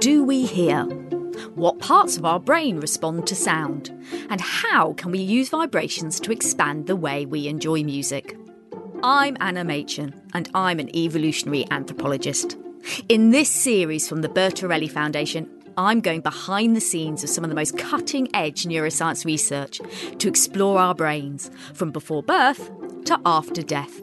do we hear? What parts of our brain respond to sound? And how can we use vibrations to expand the way we enjoy music? I'm Anna Machin, and I'm an evolutionary anthropologist. In this series from the Bertarelli Foundation, I'm going behind the scenes of some of the most cutting edge neuroscience research to explore our brains from before birth to after death.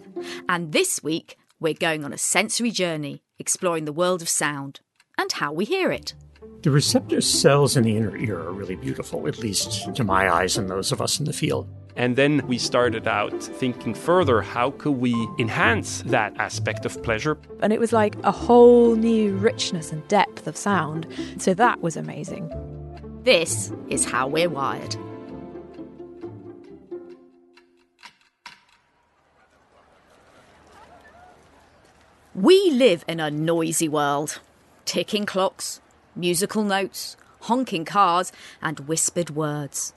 And this week, we're going on a sensory journey exploring the world of sound and how we hear it. The receptor cells in the inner ear are really beautiful, at least to my eyes and those of us in the field. And then we started out thinking further how could we enhance that aspect of pleasure? And it was like a whole new richness and depth of sound. So that was amazing. This is how we're wired. We live in a noisy world. Ticking clocks, musical notes, honking cars, and whispered words.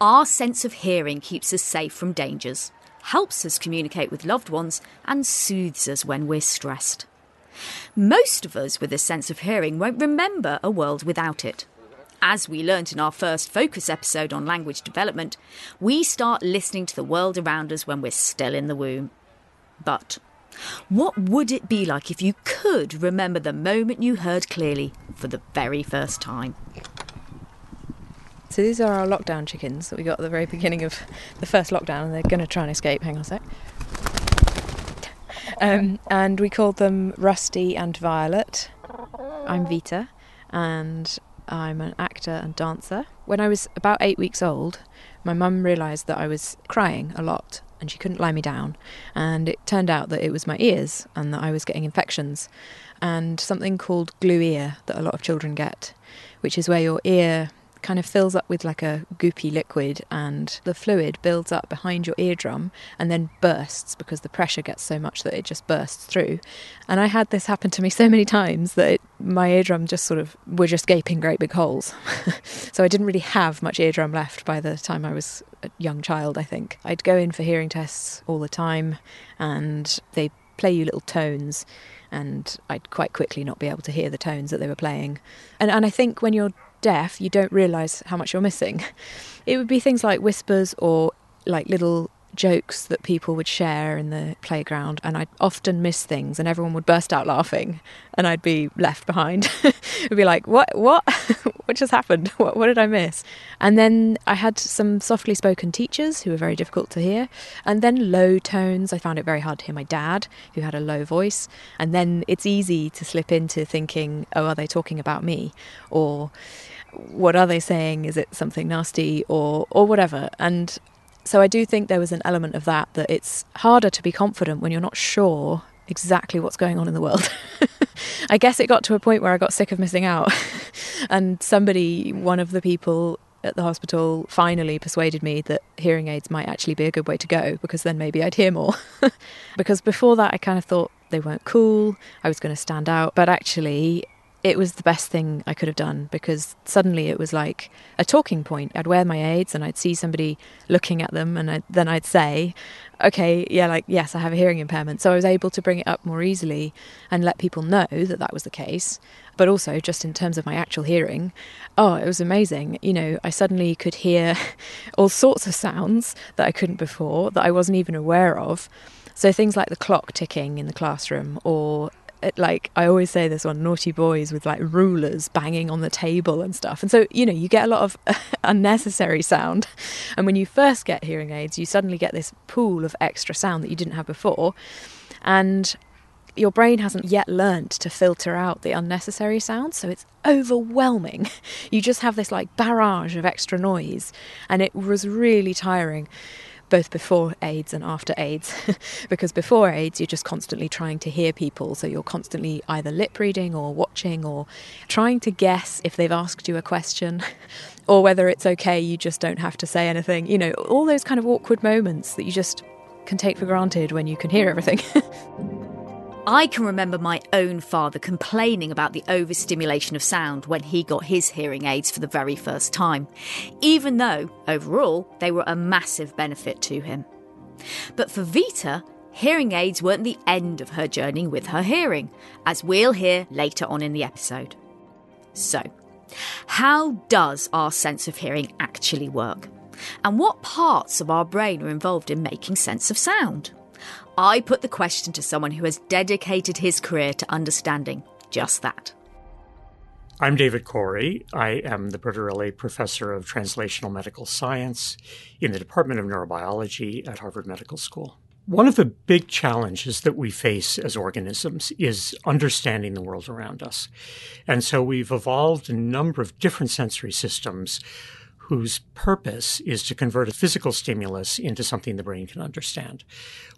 Our sense of hearing keeps us safe from dangers, helps us communicate with loved ones, and soothes us when we're stressed. Most of us with a sense of hearing won't remember a world without it. As we learnt in our first focus episode on language development, we start listening to the world around us when we're still in the womb. But what would it be like if you could remember the moment you heard clearly for the very first time? So these are our lockdown chickens that we got at the very beginning of the first lockdown, and they're going to try and escape. Hang on a sec. Um, and we called them Rusty and Violet. I'm Vita, and I'm an actor and dancer. When I was about eight weeks old, my mum realised that I was crying a lot and she couldn't lie me down. And it turned out that it was my ears and that I was getting infections and something called glue ear that a lot of children get, which is where your ear kind of fills up with like a goopy liquid and the fluid builds up behind your eardrum and then bursts because the pressure gets so much that it just bursts through. And I had this happen to me so many times that it, my eardrum just sort of were just gaping great big holes. so I didn't really have much eardrum left by the time I was a young child, I think. I'd go in for hearing tests all the time and they play you little tones and I'd quite quickly not be able to hear the tones that they were playing. And and I think when you're deaf, you don't realise how much you're missing. It would be things like whispers or like little jokes that people would share in the playground, and I'd often miss things, and everyone would burst out laughing, and I'd be left behind. It'd be like, "What? What? what just happened? What, what did I miss?" And then I had some softly spoken teachers who were very difficult to hear, and then low tones. I found it very hard to hear my dad, who had a low voice, and then it's easy to slip into thinking, "Oh, are they talking about me?" or what are they saying? Is it something nasty or or whatever? And so I do think there was an element of that that it's harder to be confident when you're not sure exactly what's going on in the world. I guess it got to a point where I got sick of missing out. and somebody, one of the people at the hospital, finally persuaded me that hearing aids might actually be a good way to go because then maybe I'd hear more. because before that, I kind of thought they weren't cool, I was going to stand out. But actually, it was the best thing I could have done because suddenly it was like a talking point. I'd wear my aids and I'd see somebody looking at them, and I'd, then I'd say, okay, yeah, like, yes, I have a hearing impairment. So I was able to bring it up more easily and let people know that that was the case. But also, just in terms of my actual hearing, oh, it was amazing. You know, I suddenly could hear all sorts of sounds that I couldn't before, that I wasn't even aware of. So things like the clock ticking in the classroom or Uh, like I always say this on naughty boys with like rulers banging on the table and stuff. And so, you know, you get a lot of unnecessary sound. And when you first get hearing aids, you suddenly get this pool of extra sound that you didn't have before. And your brain hasn't yet learned to filter out the unnecessary sounds, so it's overwhelming. You just have this like barrage of extra noise, and it was really tiring both before aids and after aids. because before aids, you're just constantly trying to hear people. So you're constantly either lip reading or watching or trying to guess if they've asked you a question or whether it's okay, you just don't have to say anything. You know, all those kind of awkward moments that you just can take for granted when you can hear everything. I can remember my own father complaining about the overstimulation of sound when he got his hearing aids for the very first time, even though, overall, they were a massive benefit to him. But for Vita, hearing aids weren't the end of her journey with her hearing, as we'll hear later on in the episode. So, how does our sense of hearing actually work? And what parts of our brain are involved in making sense of sound? I put the question to someone who has dedicated his career to understanding just that. I'm David Corey. I am the Bertarelli Professor of Translational Medical Science in the Department of Neurobiology at Harvard Medical School. One of the big challenges that we face as organisms is understanding the world around us. And so we've evolved a number of different sensory systems whose purpose is to convert a physical stimulus into something the brain can understand.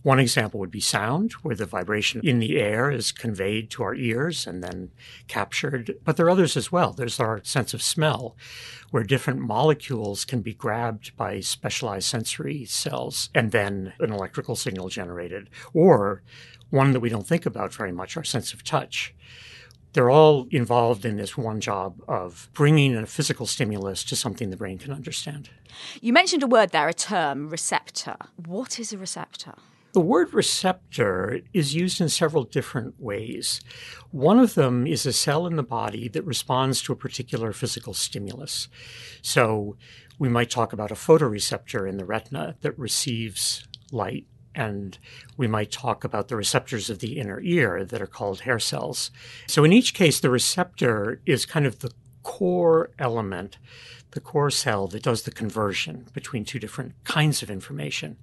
One example would be sound, where the vibration in the air is conveyed to our ears and then captured. But there are others as well. There's our sense of smell, where different molecules can be grabbed by specialized sensory cells and then an electrical signal generated. Or one that we don't think about very much, our sense of touch they're all involved in this one job of bringing a physical stimulus to something the brain can understand. You mentioned a word there, a term, receptor. What is a receptor? The word receptor is used in several different ways. One of them is a cell in the body that responds to a particular physical stimulus. So we might talk about a photoreceptor in the retina that receives light and we might talk about the receptors of the inner ear that are called hair cells. So in each case, the receptor is kind of the core element, the core cell that does the conversion between two different kinds of information.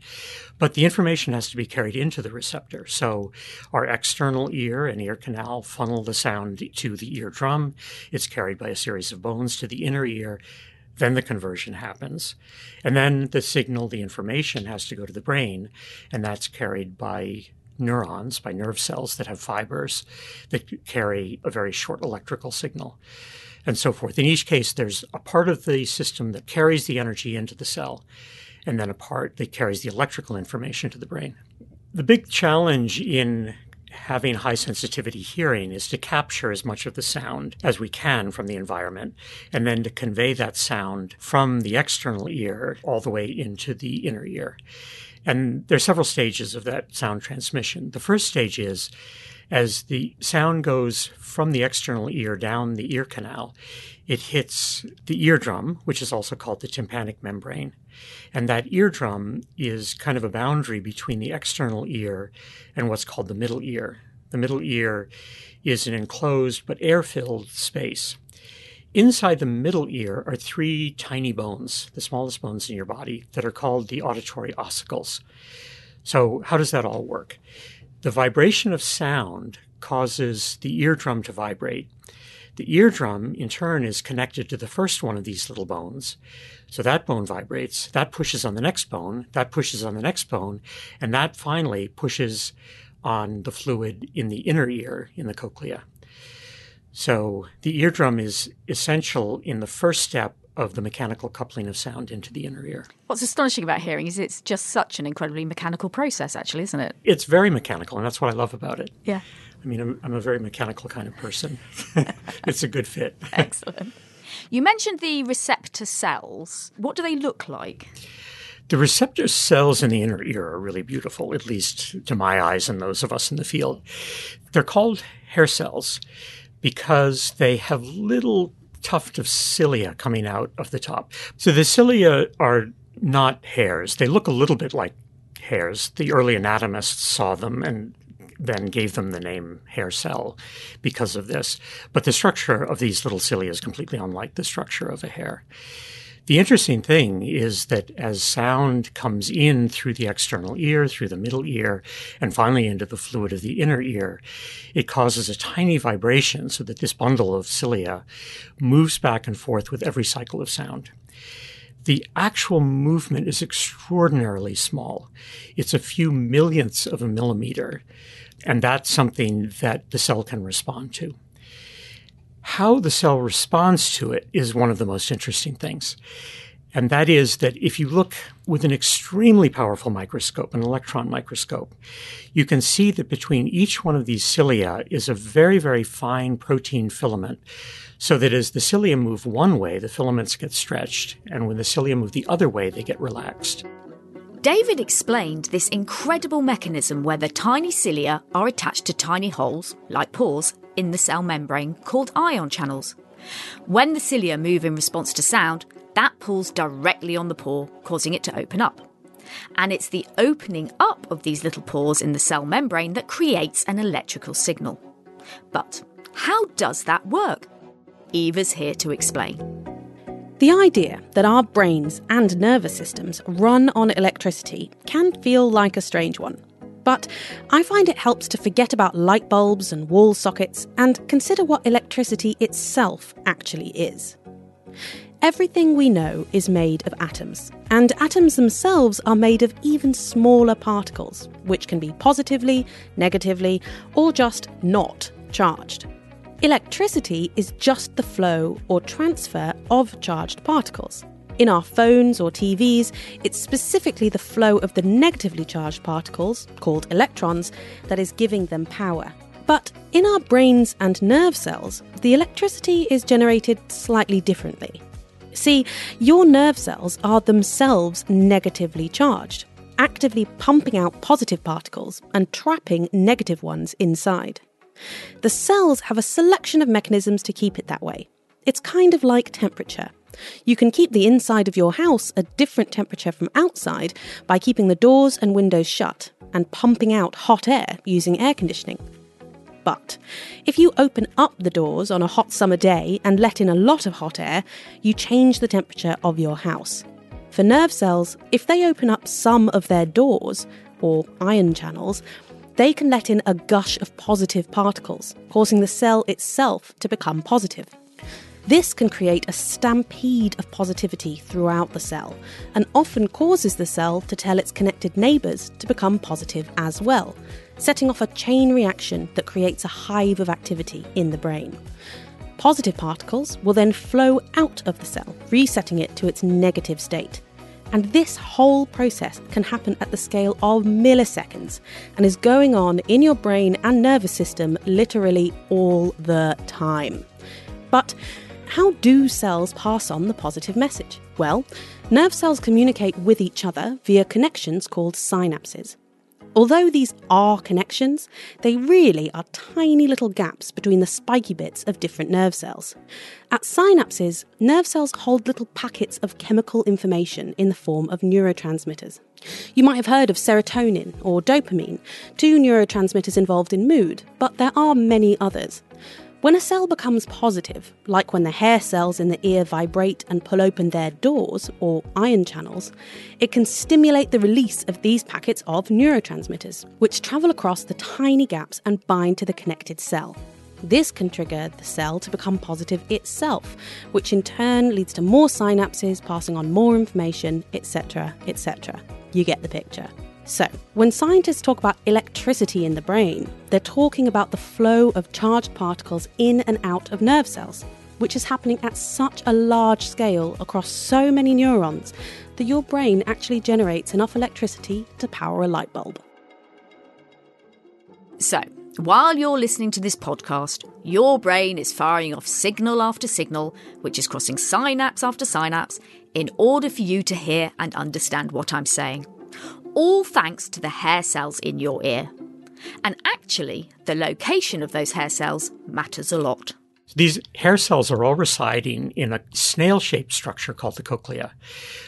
But the information has to be carried into the receptor. So our external ear and ear canal funnel the sound to the eardrum. It's carried by a series of bones to the inner ear then the conversion happens. And then the signal, the information has to go to the brain, and that's carried by neurons, by nerve cells that have fibers that carry a very short electrical signal, and so forth. In each case, there's a part of the system that carries the energy into the cell, and then a part that carries the electrical information to the brain. The big challenge in having high sensitivity hearing is to capture as much of the sound as we can from the environment and then to convey that sound from the external ear all the way into the inner ear. And there are several stages of that sound transmission. The first stage is as the sound goes from the external ear down the ear canal, it hits the eardrum, which is also called the tympanic membrane. And that eardrum is kind of a boundary between the external ear and what's called the middle ear. The middle ear is an enclosed but air filled space. Inside the middle ear are three tiny bones, the smallest bones in your body, that are called the auditory ossicles. So, how does that all work? The vibration of sound causes the eardrum to vibrate. The eardrum, in turn, is connected to the first one of these little bones. So that bone vibrates, that pushes on the next bone, that pushes on the next bone, and that finally pushes on the fluid in the inner ear, in the cochlea. So the eardrum is essential in the first step of the mechanical coupling of sound into the inner ear. What's astonishing about hearing is it's just such an incredibly mechanical process, actually, isn't it? It's very mechanical, and that's what I love about it. Yeah. I mean, I'm, I'm a very mechanical kind of person. it's a good fit. Excellent. You mentioned the receptor cells. What do they look like? The receptor cells in the inner ear are really beautiful, at least to my eyes and those of us in the field. They're called hair cells because they have little tuft of cilia coming out of the top. So the cilia are not hairs. They look a little bit like hairs. The early anatomists saw them and then gave them the name hair cell because of this. But the structure of these little cilia is completely unlike the structure of a hair. The interesting thing is that as sound comes in through the external ear, through the middle ear, and finally into the fluid of the inner ear, it causes a tiny vibration so that this bundle of cilia moves back and forth with every cycle of sound. The actual movement is extraordinarily small. It's a few millionths of a millimeter, and that's something that the cell can respond to. How the cell responds to it is one of the most interesting things. And that is that if you look with an extremely powerful microscope, an electron microscope, you can see that between each one of these cilia is a very, very fine protein filament. So that as the cilia move one way, the filaments get stretched, and when the cilia move the other way, they get relaxed. David explained this incredible mechanism where the tiny cilia are attached to tiny holes, like pores, in the cell membrane called ion channels. When the cilia move in response to sound, that pulls directly on the pore, causing it to open up. And it's the opening up of these little pores in the cell membrane that creates an electrical signal. But how does that work? Eva's here to explain. The idea that our brains and nervous systems run on electricity can feel like a strange one. But I find it helps to forget about light bulbs and wall sockets and consider what electricity itself actually is. Everything we know is made of atoms, and atoms themselves are made of even smaller particles, which can be positively, negatively, or just not charged. Electricity is just the flow or transfer of charged particles. In our phones or TVs, it's specifically the flow of the negatively charged particles, called electrons, that is giving them power. But in our brains and nerve cells, the electricity is generated slightly differently. See, your nerve cells are themselves negatively charged, actively pumping out positive particles and trapping negative ones inside. The cells have a selection of mechanisms to keep it that way. It's kind of like temperature. You can keep the inside of your house a different temperature from outside by keeping the doors and windows shut and pumping out hot air using air conditioning. But if you open up the doors on a hot summer day and let in a lot of hot air, you change the temperature of your house. For nerve cells, if they open up some of their doors, or ion channels, they can let in a gush of positive particles, causing the cell itself to become positive. This can create a stampede of positivity throughout the cell, and often causes the cell to tell its connected neighbours to become positive as well, setting off a chain reaction that creates a hive of activity in the brain. Positive particles will then flow out of the cell, resetting it to its negative state. And this whole process can happen at the scale of milliseconds and is going on in your brain and nervous system literally all the time. But how do cells pass on the positive message? Well, nerve cells communicate with each other via connections called synapses. Although these are connections, they really are tiny little gaps between the spiky bits of different nerve cells. At synapses, nerve cells hold little packets of chemical information in the form of neurotransmitters. You might have heard of serotonin or dopamine, two neurotransmitters involved in mood, but there are many others. When a cell becomes positive, like when the hair cells in the ear vibrate and pull open their doors, or ion channels, it can stimulate the release of these packets of neurotransmitters, which travel across the tiny gaps and bind to the connected cell. This can trigger the cell to become positive itself, which in turn leads to more synapses passing on more information, etc., etc. You get the picture. So, when scientists talk about electricity in the brain, they're talking about the flow of charged particles in and out of nerve cells, which is happening at such a large scale across so many neurons that your brain actually generates enough electricity to power a light bulb. So, while you're listening to this podcast, your brain is firing off signal after signal, which is crossing synapse after synapse, in order for you to hear and understand what I'm saying all thanks to the hair cells in your ear. And actually, the location of those hair cells matters a lot. These hair cells are all residing in a snail shaped structure called the cochlea.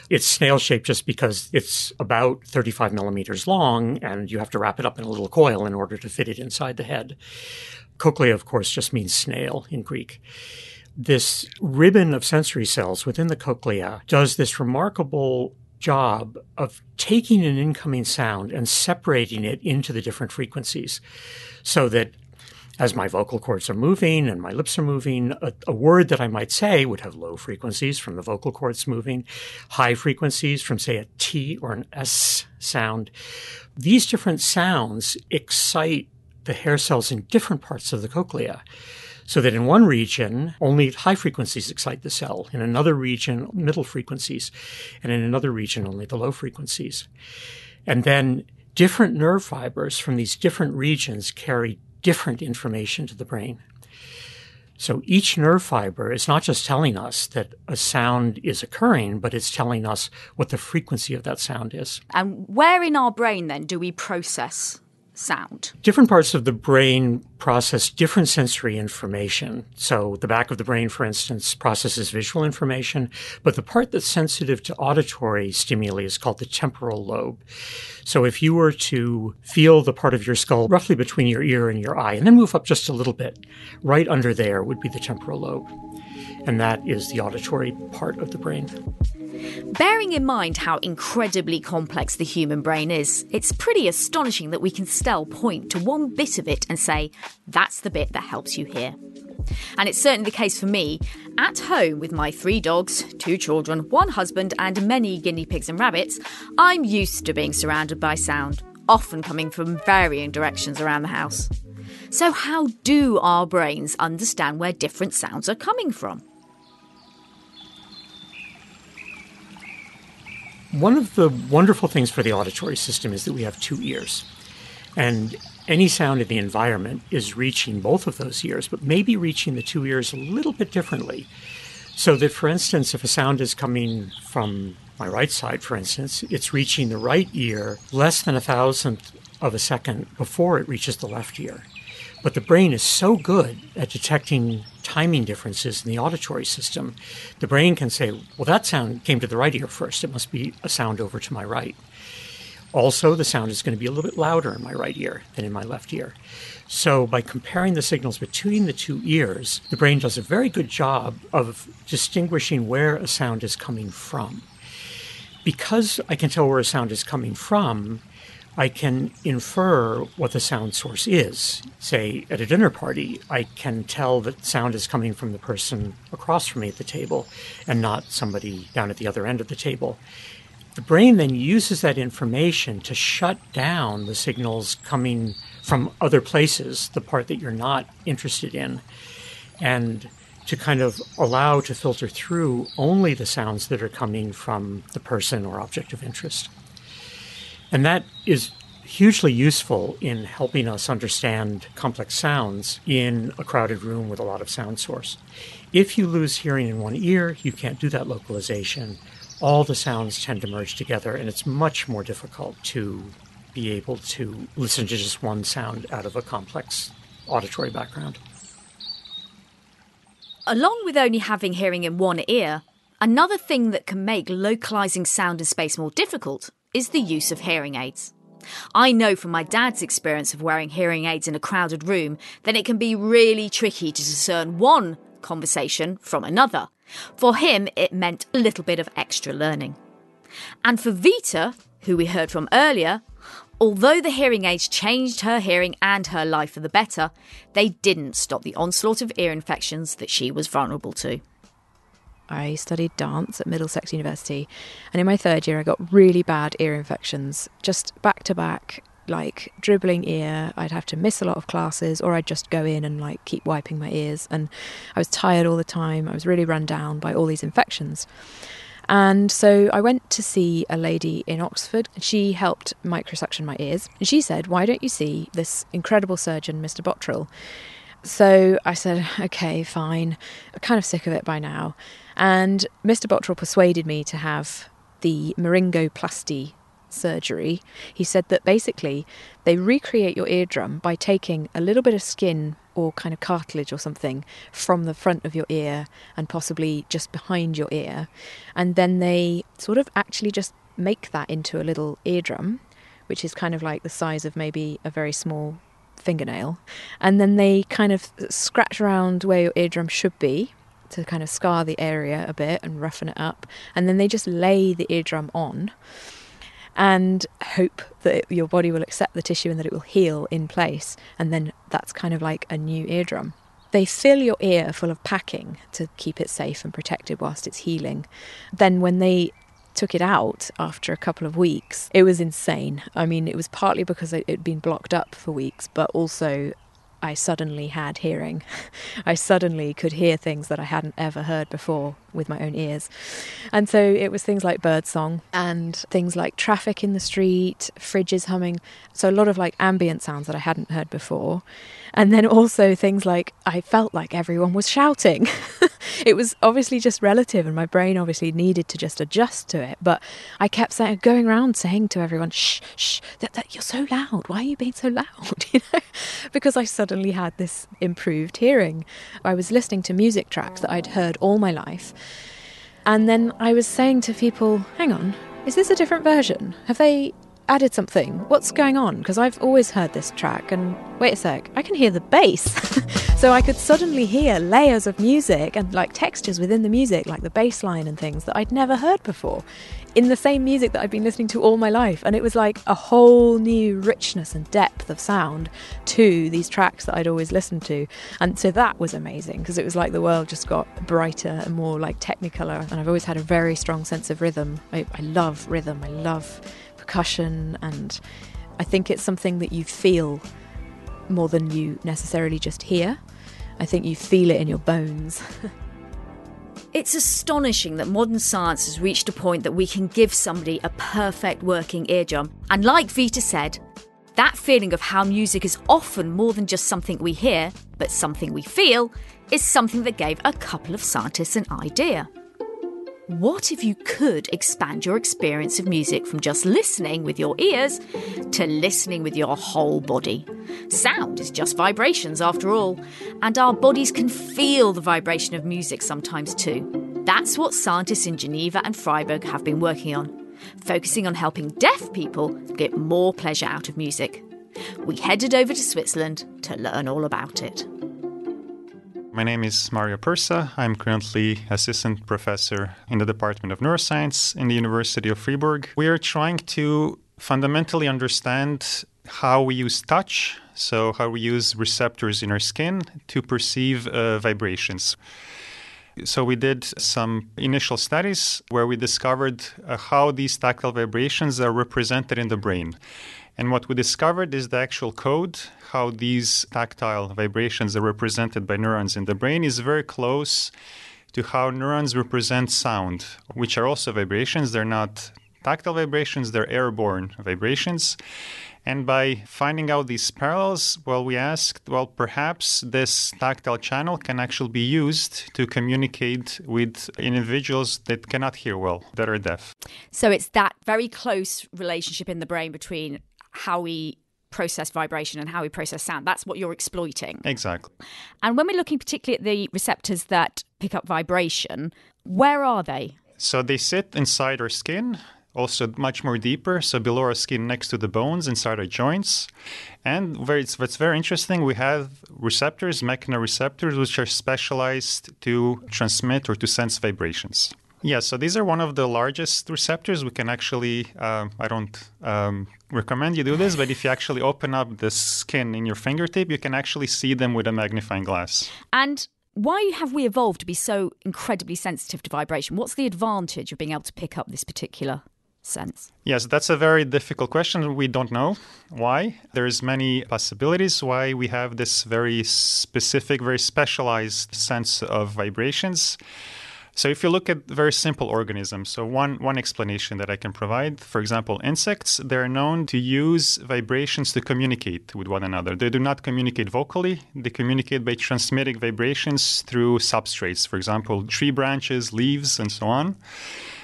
It's snail shaped just because it's about 35 millimeters long and you have to wrap it up in a little coil in order to fit it inside the head. Cochlea, of course, just means snail in Greek. This ribbon of sensory cells within the cochlea does this remarkable job of taking an incoming sound and separating it into the different frequencies so that as my vocal cords are moving and my lips are moving, a, a, word that I might say would have low frequencies from the vocal cords moving, high frequencies from, say, a T or an S sound. These different sounds excite the hair cells in different parts of the cochlea so that in one region, only high frequencies excite the cell. In another region, middle frequencies. And in another region, only the low frequencies. And then different nerve fibers from these different regions carry different information to the brain. So each nerve fiber is not just telling us that a sound is occurring, but it's telling us what the frequency of that sound is. And where in our brain then do we process sound? Different parts of the brain process different sensory information. So, the back of the brain, for instance, processes visual information, but the part that's sensitive to auditory stimuli is called the temporal lobe. So, if you were to feel the part of your skull roughly between your ear and your eye, and then move up just a little bit, right under there would be the temporal lobe. And that is the auditory part of the brain. Bearing in mind how incredibly complex the human brain is, it's pretty astonishing that we can still point to one bit of it and say, that's the bit that helps you hear. And it's certainly the case for me. At home with my three dogs, two children, one husband, and many guinea pigs and rabbits, I'm used to being surrounded by sound, often coming from varying directions around the house. So, how do our brains understand where different sounds are coming from? One of the wonderful things for the auditory system is that we have two ears. And any sound in the environment is reaching both of those ears, but maybe reaching the two ears a little bit differently. So that, for instance, if a sound is coming from my right side, for instance, it's reaching the right ear less than a thousandth of a second before it reaches the left ear. But the brain is so good at detecting timing differences in the auditory system, the brain can say, well, that sound came to the right ear first. It must be a sound over to my right. Also, the sound is going to be a little bit louder in my right ear than in my left ear. So, by comparing the signals between the two ears, the brain does a very good job of distinguishing where a sound is coming from. Because I can tell where a sound is coming from, I can infer what the sound source is. Say, at a dinner party, I can tell that sound is coming from the person across from me at the table and not somebody down at the other end of the table. The brain then uses that information to shut down the signals coming from other places, the part that you're not interested in, and to kind of allow to filter through only the sounds that are coming from the person or object of interest. And that is hugely useful in helping us understand complex sounds in a crowded room with a lot of sound source. If you lose hearing in one ear, you can't do that localization. All the sounds tend to merge together, and it's much more difficult to be able to listen to just one sound out of a complex auditory background. Along with only having hearing in one ear, another thing that can make localizing sound and space more difficult is the use of hearing aids. I know from my dad's experience of wearing hearing aids in a crowded room that it can be really tricky to discern one conversation from another. For him, it meant a little bit of extra learning. And for Vita, who we heard from earlier, although the hearing aids changed her hearing and her life for the better, they didn't stop the onslaught of ear infections that she was vulnerable to. I studied dance at Middlesex University, and in my third year, I got really bad ear infections, just back to back, like dribbling ear. I'd have to miss a lot of classes, or I'd just go in and like keep wiping my ears. And I was tired all the time. I was really run down by all these infections. And so I went to see a lady in Oxford. And she helped microsuction my ears. And she said, Why don't you see this incredible surgeon, Mr. Bottrill? So I said, Okay, fine. I'm kind of sick of it by now. And Mr. Bottrill persuaded me to have the myringoplasty surgery. He said that basically they recreate your eardrum by taking a little bit of skin or kind of cartilage or something from the front of your ear and possibly just behind your ear. And then they sort of actually just make that into a little eardrum, which is kind of like the size of maybe a very small fingernail. And then they kind of scratch around where your eardrum should be to kind of scar the area a bit and roughen it up. And then they just lay the eardrum on and hope that your body will accept the tissue and that it will heal in place. And then that's kind of like a new eardrum. They fill your ear full of packing to keep it safe and protected whilst it's healing. Then, when they took it out after a couple of weeks, it was insane. I mean, it was partly because it had been blocked up for weeks, but also I suddenly had hearing. I suddenly could hear things that I hadn't ever heard before with my own ears. And so it was things like birdsong and things like traffic in the street, fridges humming. So a lot of like ambient sounds that I hadn't heard before. And then also things like I felt like everyone was shouting. it was obviously just relative, and my brain obviously needed to just adjust to it. But I kept saying, going around saying to everyone, "Shh, shh, that, that you're so loud. Why are you being so loud?" you know, because I suddenly had this improved hearing. I was listening to music tracks that I'd heard all my life, and then I was saying to people, "Hang on, is this a different version? Have they added something. What's going on? Because I've always heard this track, and wait a sec, I can hear the bass. so I could suddenly hear layers of music and like textures within the music, like the bass line and things that I'd never heard before, in the same music that I'd been listening to all my life. And it was like a whole new richness and depth of sound to these tracks that I'd always listened to. And so that was amazing because it was like the world just got brighter and more like technicolor. And I've always had a very strong sense of rhythm. I, I love rhythm. I love percussion, and I think it's something that you feel more than you necessarily just hear. I think you feel it in your bones. It's astonishing that modern science has reached a point that we can give somebody a perfect working eardrum. And like Vita said, that feeling of how music is often more than just something we hear, but something we feel, is something that gave a couple of scientists an idea. What if you could expand your experience of music from just listening with your ears to listening with your whole body? Sound is just vibrations after all, and our bodies can feel the vibration of music sometimes too. That's what scientists in Geneva and Freiburg have been working on, focusing on helping deaf people get more pleasure out of music. We headed over to Switzerland to learn all about it. My name is Mario Prsa. I'm currently assistant professor in the Department of Neuroscience in the University of Freiburg. We are trying to fundamentally understand how we use touch, so how we use receptors in our skin to perceive uh, vibrations. So, we did some initial studies where we discovered uh, how these tactile vibrations are represented in the brain. And what we discovered is the actual code, how these tactile vibrations are represented by neurons in the brain, is very close to how neurons represent sound, which are also vibrations. They're not tactile vibrations, they're airborne vibrations. And by finding out these parallels, well, we asked, well, perhaps this tactile channel can actually be used to communicate with individuals that cannot hear well, that are deaf. So it's that very close relationship in the brain between how we process vibration and how we process sound. That's what you're exploiting. Exactly. And when we're looking particularly at the receptors that pick up vibration, where are they? So they sit inside our skin, also much more deeper, so below our skin next to the bones, inside our joints. And very, what's very interesting, we have receptors, mechanoreceptors, which are specialized to transmit or to sense vibrations. Yeah, so these are one of the largest receptors. We can actually, uh, I don't um, recommend you do this, but if you actually open up the skin in your fingertip, you can actually see them with a magnifying glass. And why have we evolved to be so incredibly sensitive to vibration? What's the advantage of being able to pick up this particular sense? Yes, that's a very difficult question. We don't know why. There's many possibilities why we have this very specific, very specialized sense of vibrations. So if you look at very simple organisms, so one, one explanation that I can provide, for example, insects, they're known to use vibrations to communicate with one another. They do not communicate vocally, they communicate by transmitting vibrations through substrates, for example, tree branches, leaves, and so on.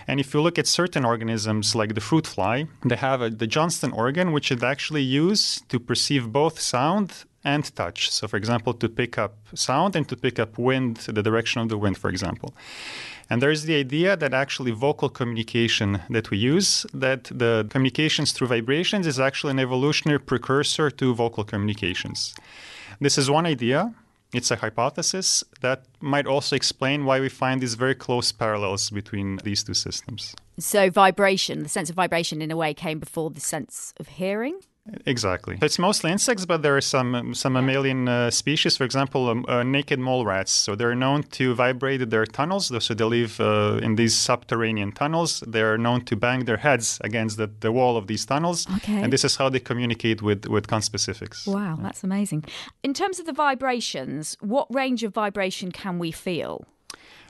And if you look at certain organisms like the fruit fly, they have a, the Johnston organ, which it actually use to perceive both sound and touch. So, for example, to pick up sound and to pick up wind, the direction of the wind, for example. And there's the idea that actually vocal communication that we use, that the communications through vibrations is actually an evolutionary precursor to vocal communications. This is one idea. It's a hypothesis that might also explain why we find these very close parallels between these two systems. So, vibration, the sense of vibration in a way came before the sense of hearing? Exactly. It's mostly insects, but there are some some mammalian uh, species. For example, um, uh, naked mole rats. So they're known to vibrate their tunnels. So they live uh, in these subterranean tunnels. They're known to bang their heads against the, the wall of these tunnels. Okay. And this is how they communicate with with conspecifics. Wow, that's amazing. In terms of the vibrations, what range of vibration can we feel?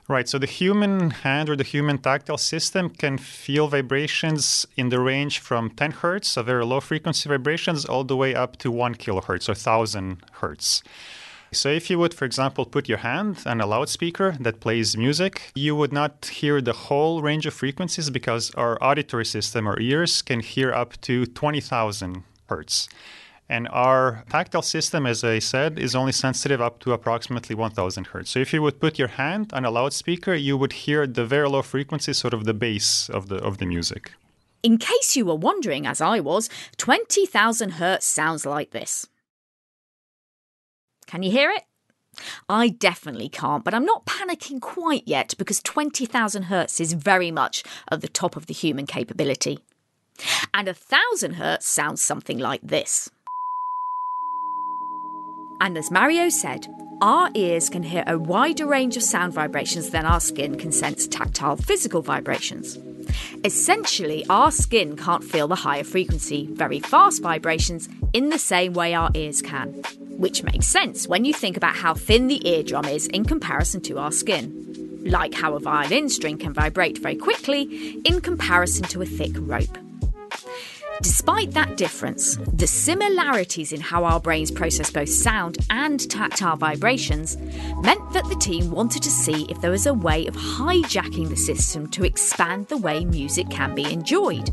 Right. So the human hand or the human tactile system can feel vibrations in the range from 10 hertz, so very low frequency vibrations, all the way up to 1 kilohertz or 1000 hertz. So, if you would, for example, put your hand on a loudspeaker that plays music, you would not hear the whole range of frequencies because our auditory system, our ears, can hear up to 20,000 hertz. And our tactile system, as I said, is only sensitive up to approximately 1000 hertz. So if you would put your hand on a loudspeaker, you would hear the very low frequency, sort of the bass of the, of the music. In case you were wondering, as I was, 20,000 hertz sounds like this. Can you hear it? I definitely can't, but I'm not panicking quite yet because 20,000 hertz is very much at the top of the human capability. And a thousand hertz sounds something like this. And as Mario said, our ears can hear a wider range of sound vibrations than our skin can sense tactile physical vibrations. Essentially, our skin can't feel the higher frequency, very fast vibrations in the same way our ears can. Which makes sense when you think about how thin the eardrum is in comparison to our skin. Like how a violin string can vibrate very quickly in comparison to a thick rope. Despite that difference, the similarities in how our brains process both sound and tactile vibrations meant that the team wanted to see if there was a way of hijacking the system to expand the way music can be enjoyed,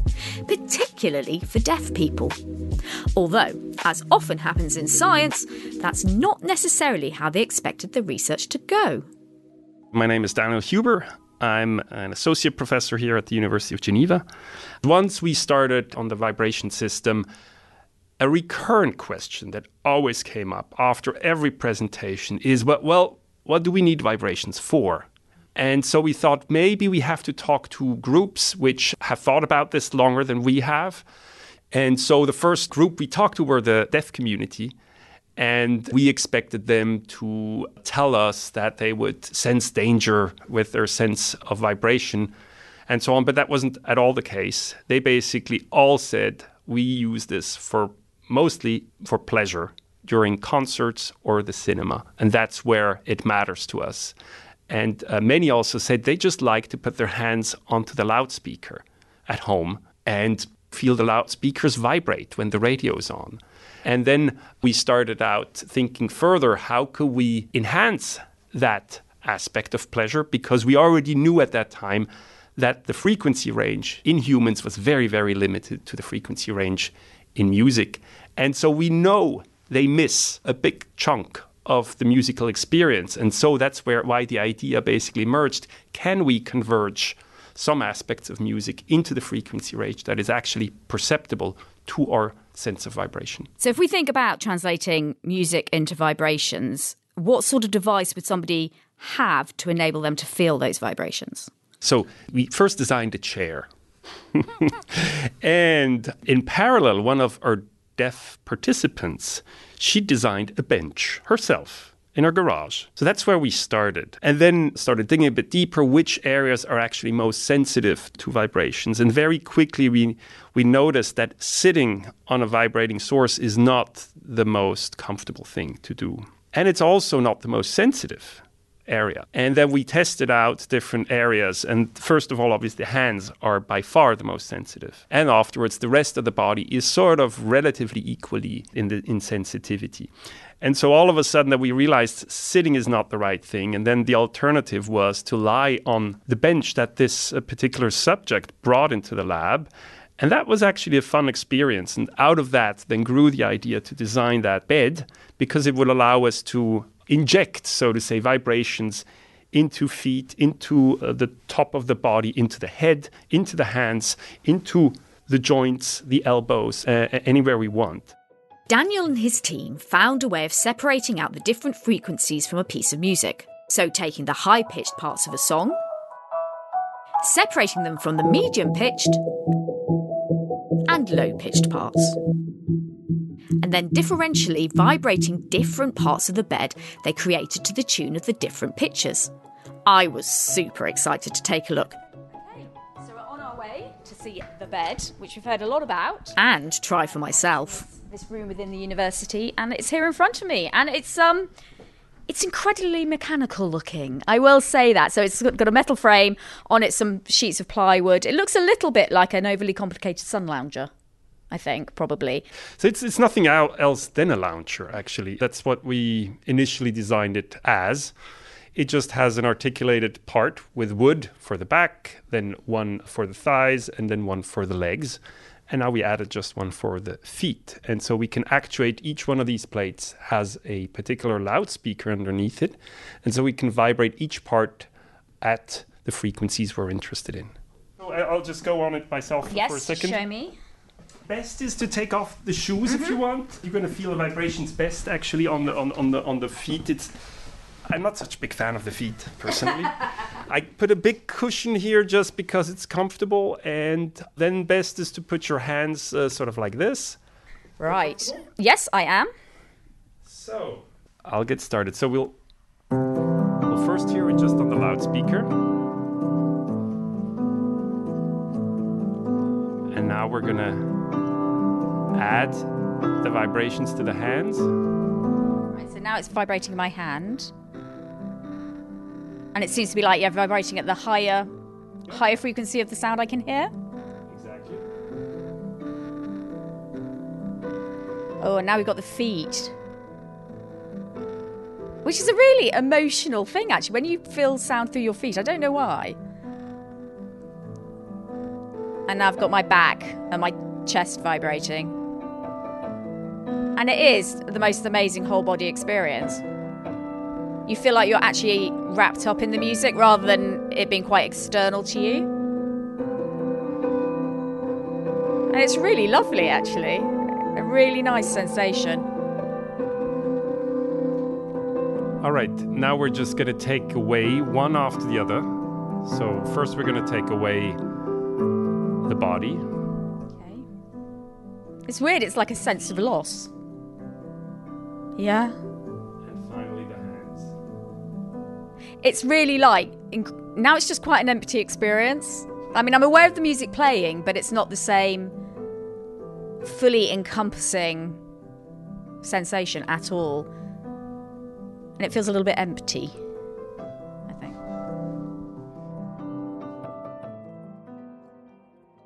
particularly for deaf people. Although, as often happens in science, that's not necessarily how they expected the research to go. My name is Daniel Huber. I'm an associate professor here at the University of Geneva. Once we started on the vibration system, a recurrent question that always came up after every presentation is well, well, what do we need vibrations for? And so we thought maybe we have to talk to groups which have thought about this longer than we have. And so the first group we talked to were the deaf community. And we expected them to tell us that they would sense danger with their sense of vibration and so on. But that wasn't at all the case. They basically all said we use this for mostly for pleasure during concerts or the cinema. And that's where it matters to us. And uh, many also said they just like to put their hands onto the loudspeaker at home and feel the loudspeakers vibrate when the radio is on. And then we started out thinking further how could we enhance that aspect of pleasure? Because we already knew at that time that the frequency range in humans was very, very limited to the frequency range in music. And so we know they miss a big chunk of the musical experience. And so that's where why the idea basically emerged. Can we converge some aspects of music into the frequency range that is actually perceptible to our sense of vibration. So, if we think about translating music into vibrations, what sort of device would somebody have to enable them to feel those vibrations? So, we first designed a chair. and in parallel, one of our deaf participants, she designed a bench herself in our garage. So that's where we started. And then started digging a bit deeper which areas are actually most sensitive to vibrations. And very quickly we we noticed that sitting on a vibrating source is not the most comfortable thing to do. And it's also not the most sensitive area. And then we tested out different areas. And first of all, obviously, the hands are by far the most sensitive. And afterwards, the rest of the body is sort of relatively equally in the insensitivity. And so all of a sudden that we realized sitting is not the right thing. And then the alternative was to lie on the bench that this uh, particular subject brought into the lab. And that was actually a fun experience. And out of that, then grew the idea to design that bed because it would allow us to inject, so to say, vibrations into feet, into uh, the top of the body, into the head, into the hands, into the joints, the elbows, uh, anywhere we want. Daniel and his team found a way of separating out the different frequencies from a piece of music. So, taking the high pitched parts of a song, separating them from the medium pitched and low pitched parts. And then differentially vibrating different parts of the bed they created to the tune of the different pitches. I was super excited to take a look. Okay, so we're on our way to see the bed, which we've heard a lot about. And try for myself this room within the university, and it's here in front of me, and it's um. It's incredibly mechanical looking. I will say that. So it's got a metal frame on it, some sheets of plywood. It looks a little bit like an overly complicated sun lounger. I think, probably. So it's, it's nothing else than a lounger, actually. That's what we initially designed it as. It just has an articulated part with wood for the back, then one for the thighs, and then one for the legs. And now we added just one for the feet. And so we can actuate each one of these plates has a particular loudspeaker underneath it. And so we can vibrate each part at the frequencies we're interested in. So I'll just go on it myself Yes, for a second. Yes, show me. Best is to take off the shoes if you want. You're gonna feel the vibrations best actually on the on, on the on the feet. It's I'm not such a big fan of the feet personally. I put a big cushion here just because it's comfortable, and then best is to put your hands uh, sort of like this. Right. Yes, I am. So I'll get started. So we'll we'll first hear it just on the loudspeaker. And now we're gonna add the vibrations to the hands. Right, so now it's vibrating in my hand. And it seems to be like, yeah, vibrating at the higher higher frequency of the sound I can hear. Exactly. Oh, and now we've got the feet. Which is a really emotional thing, actually, when you feel sound through your feet. I don't know why. And now I've got my back and my chest vibrating. And it is the most amazing whole body experience. You feel like you're actually wrapped up in the music rather than it being quite external to you. And it's really lovely, actually. A really nice sensation. All right, now we're just gonna take away one after the other. So first we're gonna take away the body. Okay. It's weird, it's like a sense of loss. Yeah. And finally the hands. It's really like, now it's just quite an empty experience. I mean, I'm aware of the music playing, but it's not the same fully encompassing sensation at all. And it feels a little bit empty, I think.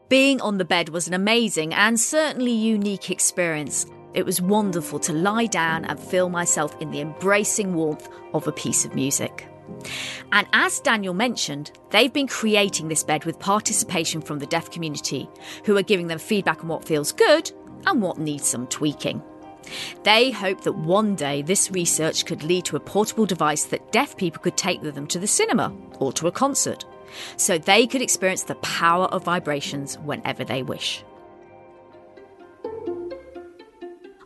Being on the bed was an amazing and certainly unique experience. It was wonderful to lie down and feel myself in the embracing warmth of a piece of music. And as Daniel mentioned, they've been creating this bed with participation from the deaf community, who are giving them feedback on what feels good and what needs some tweaking. They hope that one day this research could lead to a portable device that deaf people could take with them to the cinema or to a concert, so they could experience the power of vibrations whenever they wish.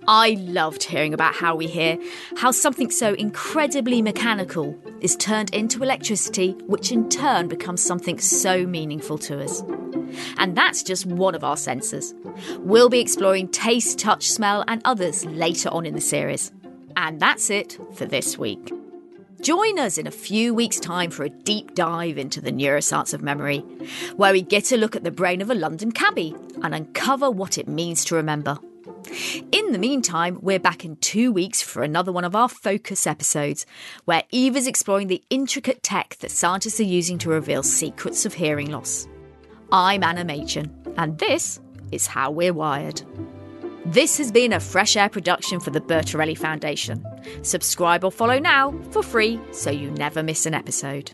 I loved hearing about how we hear, how something so incredibly mechanical is turned into electricity, which in turn becomes something so meaningful to us. And that's just one of our senses. We'll be exploring taste, touch, smell, and others later on in the series. And that's it for this week. Join us in a few weeks' time for a deep dive into the neuroscience of memory, where we get a look at the brain of a London cabbie and uncover what it means to remember. In the meantime, we're back in two weeks for another one of our focus episodes, where Eva's exploring the intricate tech that scientists are using to reveal secrets of hearing loss. I'm Anna Machin, and this is How We're Wired. This has been a fresh air production for the Bertarelli Foundation. Subscribe or follow now for free so you never miss an episode.